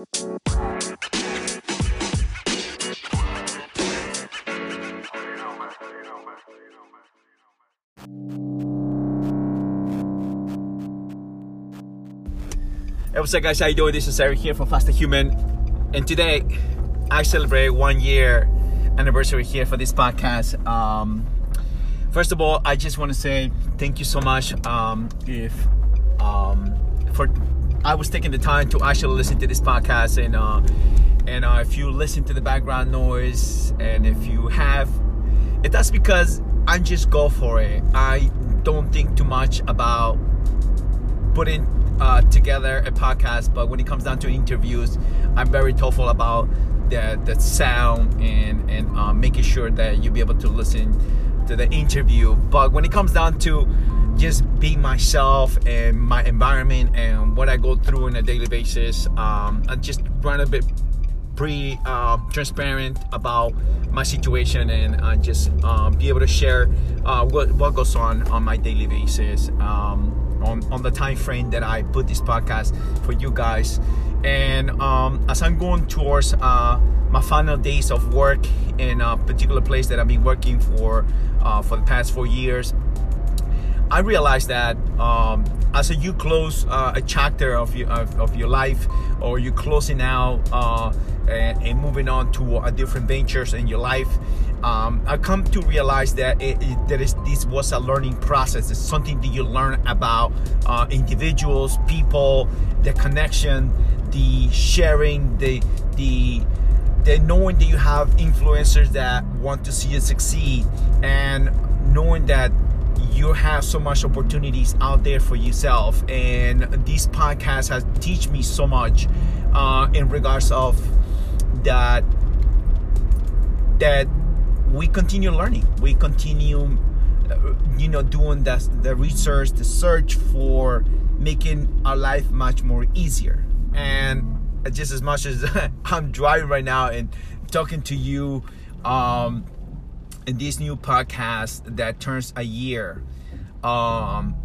Hey, what's up, guys? How you doing? This is Eric here from Faster Human, and today I celebrate one year anniversary here for this podcast. Um, first of all, I just want to say thank you so much. Um, if um, for I was taking the time to actually listen to this podcast, and uh, and uh, if you listen to the background noise, and if you have, it that's because I just go for it. I don't think too much about putting uh, together a podcast, but when it comes down to interviews, I'm very thoughtful about the the sound and and uh, making sure that you'll be able to listen to the interview. But when it comes down to just being myself and my environment and what I go through on a daily basis, um, I just run a bit pretty uh, transparent about my situation and just uh, be able to share uh, what, what goes on on my daily basis um, on, on the time frame that I put this podcast for you guys. And um, as I'm going towards uh, my final days of work in a particular place that I've been working for uh, for the past four years, I realized that um, as you close uh, a chapter of your, of, of, your life or you're closing out uh, and, and, moving on to a different ventures in your life, um, I come to realize that it, it, that is, this was a learning process. It's something that you learn about uh, individuals, people, the connection, the sharing, the the the knowing that you have influencers that want to see you succeed, and knowing that you have so much opportunities out there for yourself. And this podcast has teach me so much uh, in regards of that that we continue learning. We continue uh, you know doing the, the research the search for making our life much more easier. And just as much as i'm driving right now and talking to you um, this new podcast that turns a year um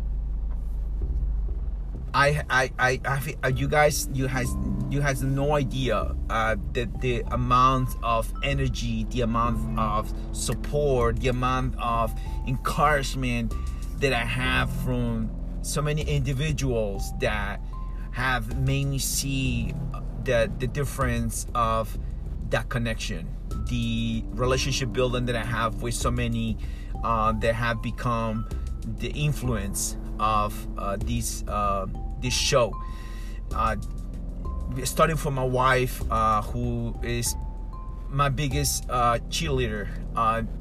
I, I, I, I, uh, you guys, you has, you has no idea uh, the the amount of energy, the amount of support, the amount of encouragement that I have from so many individuals that have made me see the the difference of that connection, the relationship building that I have with so many uh, that have become the influence of uh, this uh, this show. Uh, starting from my wife, uh, who is my biggest uh, cheerleader,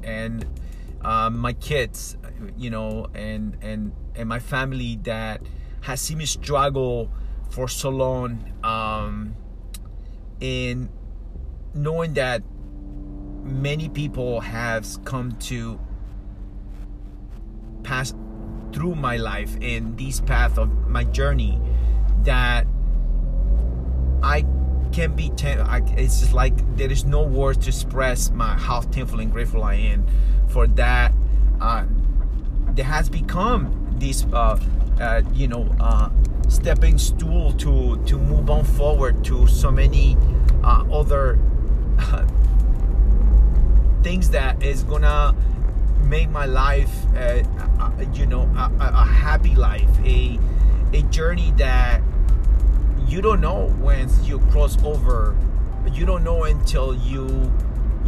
and my kids, you know, and and and my family that has seen me struggle for so long, um, in knowing that many people have come to pass through my life in this path of my journey that I can be I, it's just like there is no words to express my how thankful and grateful I am for that uh, that has become this uh, uh, you know uh, stepping stool to to move on forward to so many uh, other things that is gonna make my life, uh, uh, you know, a, a, happy life, a a journey that you don't know when you cross over. You don't know until you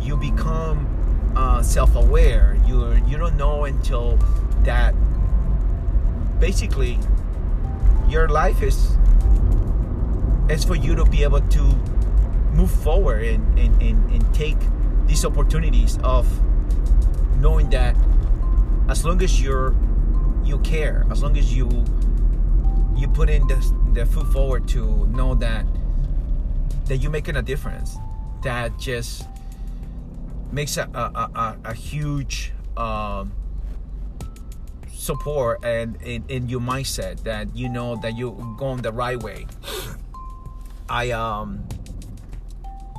you become uh, self-aware. You you don't know until that basically your life is is for you to be able to move forward and, and, and, and take these opportunities of knowing that as long as you're you care, as long as you you put in the, the foot forward to know that that you're making a difference, that just makes a a, a, a huge um, support and in, in your mindset that you know that you're going the right way. I um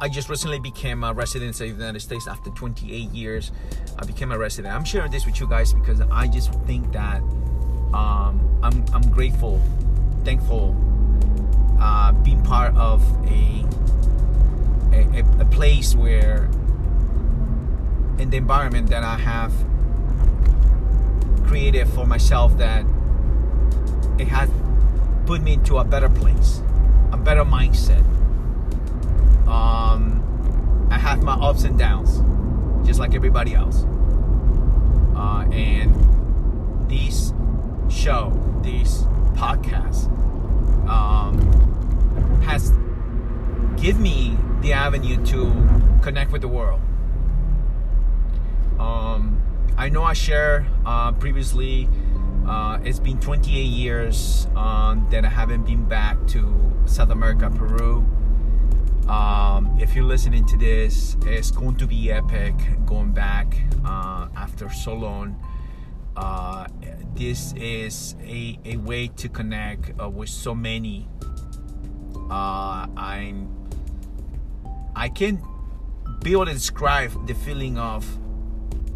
I just recently became a resident of the United States after 28 years. I became a resident. I'm sharing this with you guys because I just think that um, I'm, I'm grateful, thankful, uh, being part of a a place where in the environment that I have created for myself that it has put me into a better place, a better mindset. Um, I have my ups and downs, just like everybody else. Uh, and this show, this podcast, um, has give me the avenue to connect with the world. Um, I know I share uh, previously. Uh, it's been 28 years um, that I haven't been back to South America, Peru. Um, if you're listening to this, it's going to be epic going back uh, after so long. Uh, this is a, a way to connect uh, with so many. Uh, I'm I can be able to describe the feeling of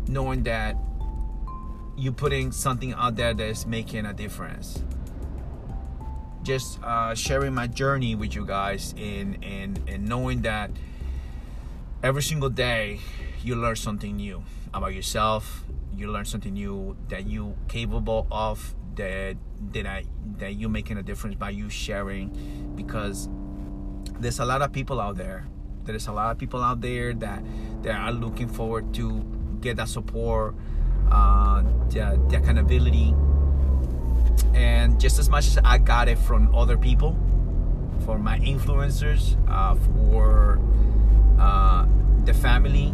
knowing that you're putting something out there that is making a difference. Just uh, sharing my journey with you guys and, and, and knowing that every single day you learn something new about yourself. You learn something new that you capable of that that I that you making a difference by you sharing because there's a lot of people out there there's a lot of people out there that that are looking forward to get that support uh, the, the accountability and just as much as i got it from other people for my influencers uh, for uh, the family.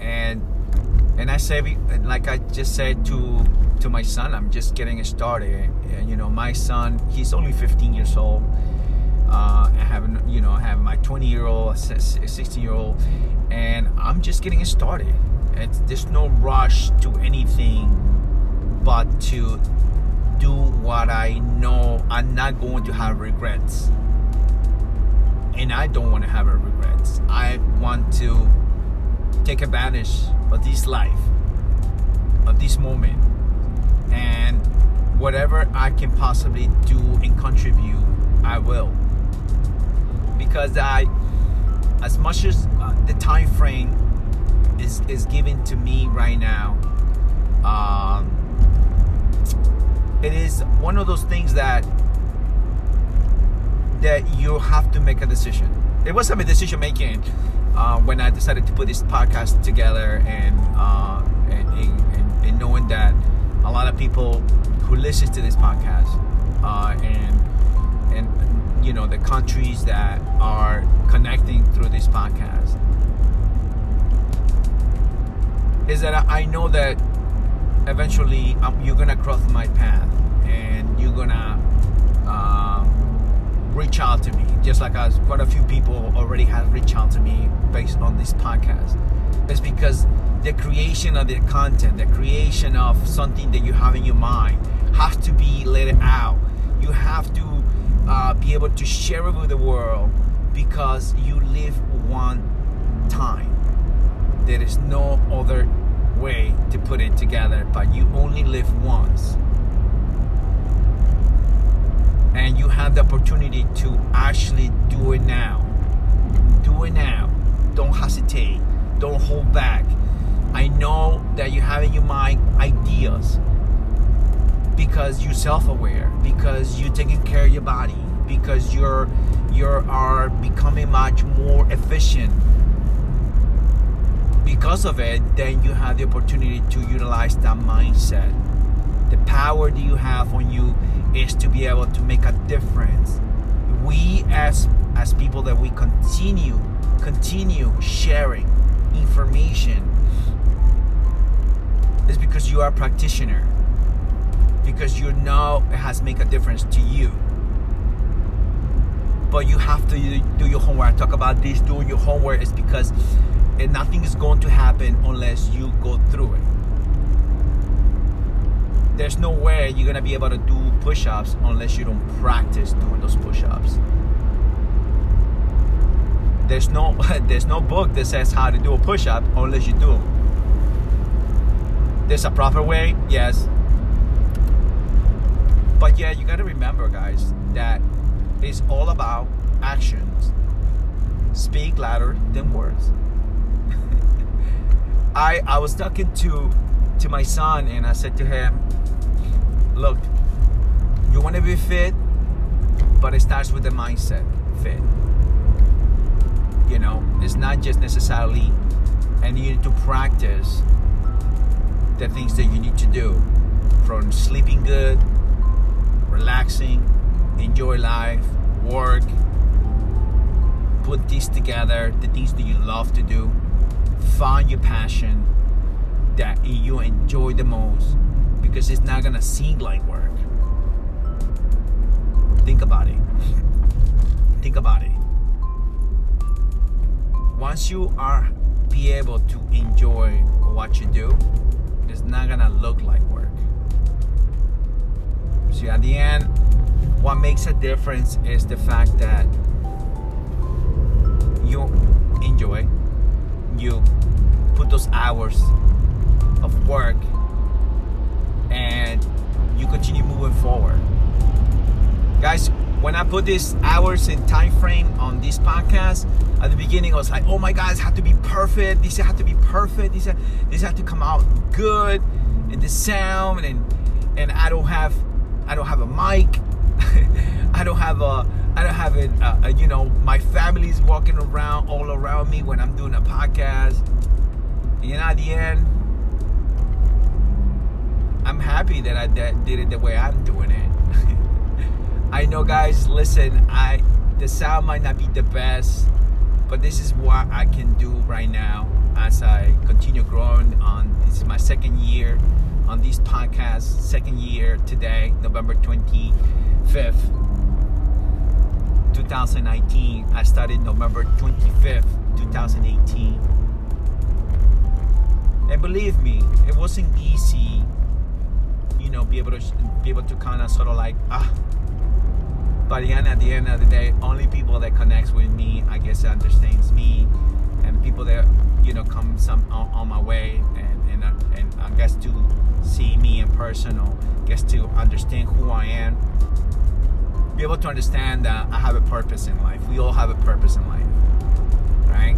And and i say like i just said to to my son i'm just getting started. And you know my son he's only 15 years old. Uh, I have, you know, I have my 20 year old, 16 year old, and I'm just getting started. It's, there's no rush to anything but to do what I know I'm not going to have regrets. And I don't want to have a regrets. I want to take advantage of this life, of this moment, and whatever I can possibly do and contribute, I will because I, as much as uh, the time frame is is given to me right now, um, it is one of those things that that you have to make a decision. It was a decision making uh, when I decided to put this podcast together, and, uh, and, and, and knowing that a lot of people who listen to this podcast uh, and and you know the countries that are connecting through this podcast is that I know that eventually um, you're gonna cross my path and you're gonna um, reach out to me just like as quite a few people already have reached out to me based on this podcast it's because the creation of the content the creation of something that you have in your mind has to be let out you have to uh, be able to share it with the world because you live one time. There is no other way to put it together, but you only live once. And you have the opportunity to actually do it now. Do it now. Don't hesitate. Don't hold back. I know that you have in your mind ideas because you're self-aware because you're taking care of your body because you're you are becoming much more efficient because of it then you have the opportunity to utilize that mindset the power that you have on you is to be able to make a difference we as as people that we continue continue sharing information is because you are a practitioner because you know it has made a difference to you. But you have to do your homework. I talk about this doing your homework is because nothing is going to happen unless you go through it. There's no way you're gonna be able to do push-ups unless you don't practice doing those push-ups. There's no there's no book that says how to do a push-up unless you do. There's a proper way, yes but yeah, you got to remember, guys, that it's all about actions. speak louder than words. I I was talking to to my son and I said to him, look, you want to be fit, but it starts with the mindset fit. You know, it's not just necessarily, and you need to practice the things that you need to do from sleeping good, relaxing, enjoy life, work, put these together, the things that you love to do, find your passion that you enjoy the most because it's not gonna seem like work. Think about it. Think about it. Once you are be able to enjoy what you do, it's not gonna look like work. See, at the end, what makes a difference is the fact that you hours of work, and you continue moving forward. Guys, when I put these hours and time frame on this podcast, at the beginning I was like, oh my god, it had to be perfect. This had to be perfect. This this had to come out good, and the sound and and I don't have I don't have a mic. I don't have a I don't have a, a, a, you know my family's walking around all around me when I'm doing a podcast. You know, at the end, I'm happy that I did it the way I'm doing it. I know, guys. Listen, I the sound might not be the best, but this is what I can do right now as I continue growing. On this is my second year on these podcasts. Second year today, November 25th, 2019. I started November 25th, 2018. Believe me, it wasn't easy, you know, be able to be able to kind of sort of like ah. But end, at the end of the day, only people that connects with me, I guess, understands me, and people that you know come some on, on my way and and uh, and I guess to see me in person or gets to understand who I am. Be able to understand that I have a purpose in life. We all have a purpose in life, right?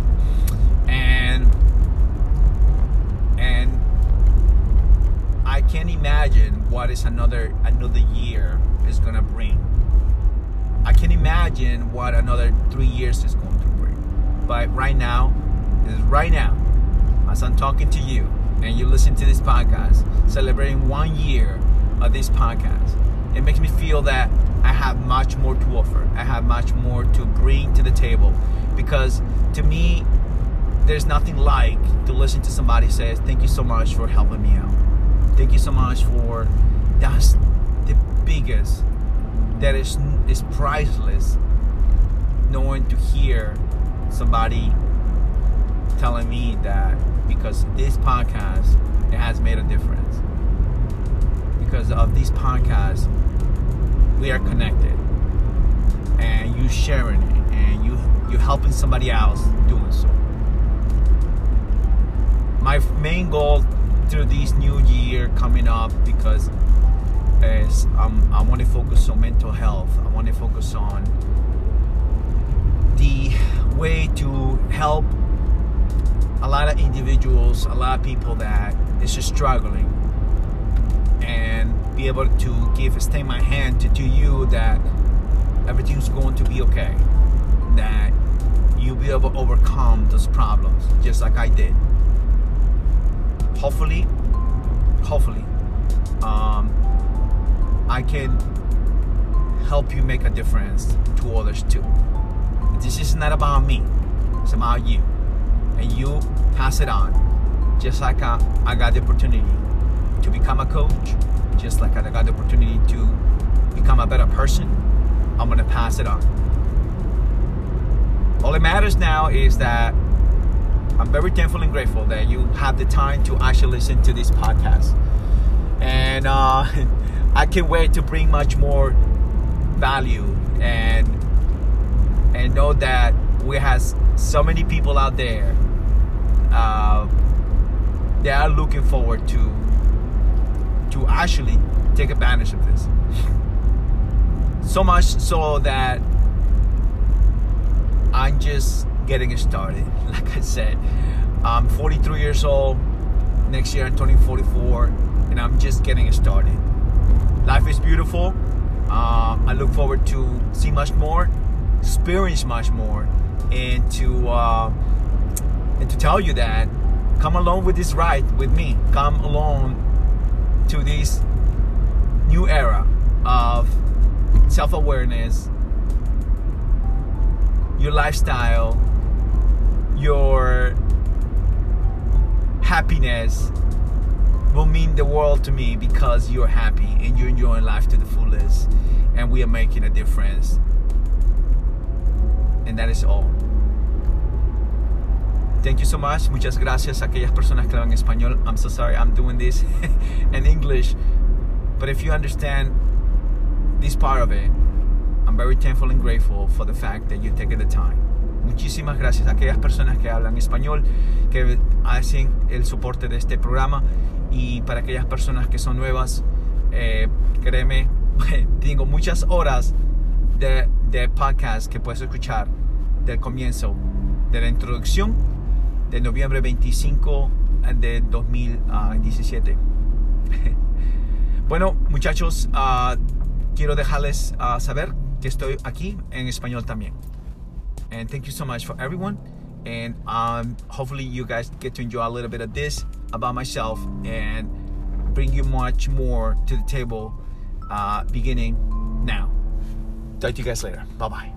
And and I can't imagine what is another another year is gonna bring. I can't imagine what another three years is going to bring. But right now, is right now, as I'm talking to you, and you listen to this podcast, celebrating one year of this podcast, it makes me feel that I have much more to offer. I have much more to bring to the table because to me, there's nothing like to listen to somebody say, "Thank you so much for helping me out. Thank you so much for that's the biggest that is is priceless knowing to hear somebody telling me that because this podcast it has made a difference. Because of this podcast we are connected. And you sharing it and you you helping somebody else doing so. My main goal through this new year coming up because is um, I want to focus on mental health. I want to focus on the way to help a lot of individuals, a lot of people that is just struggling, and be able to give a extend my hand to, to you that everything's going to be okay, that you'll be able to overcome those problems just like I did. Hopefully, hopefully, um, I can help you make a difference to others too. This is not about me, it's about you. And you pass it on. Just like I, I got the opportunity to become a coach, just like I got the opportunity to become a better person, I'm gonna pass it on. All that matters now is that I'm very thankful and grateful that you have the time to actually listen to this podcast. And uh, I can't wait to bring much more value and and know that we have so many people out there uh, that are looking forward to to actually take advantage of this. So much so that I'm just getting started. Like I said, I'm 43 years old. Next year I'm turning 44, and I'm just getting started. Life is beautiful. Uh, I look forward to see much more, experience much more, and to uh, and to tell you that come along with this ride with me. Come along to this new era of self-awareness, your lifestyle, your happiness will mean the world to me because you're happy and you're enjoying life to the fullest and we are making a difference. And that is all. Thank you so much. Muchas gracias a aquellas personas que hablan español. I'm so sorry I'm doing this in English. But if you understand this part of it, I'm very thankful and grateful for the fact that you take the time. Muchísimas gracias a aquellas personas que hablan español, que hacen el soporte de este programa y para aquellas personas que son nuevas, eh, créeme, tengo muchas horas de, podcast que puedes escuchar del comienzo, de la introducción de noviembre 25 de 2017. bueno, muchachos, uh, quiero dejarles uh, saber que estoy aquí en español también. And thank you so much for everyone. And um, hopefully, you guys get to enjoy a little bit of this about myself and bring you much more to the table uh, beginning now. Talk to you guys later. Bye bye.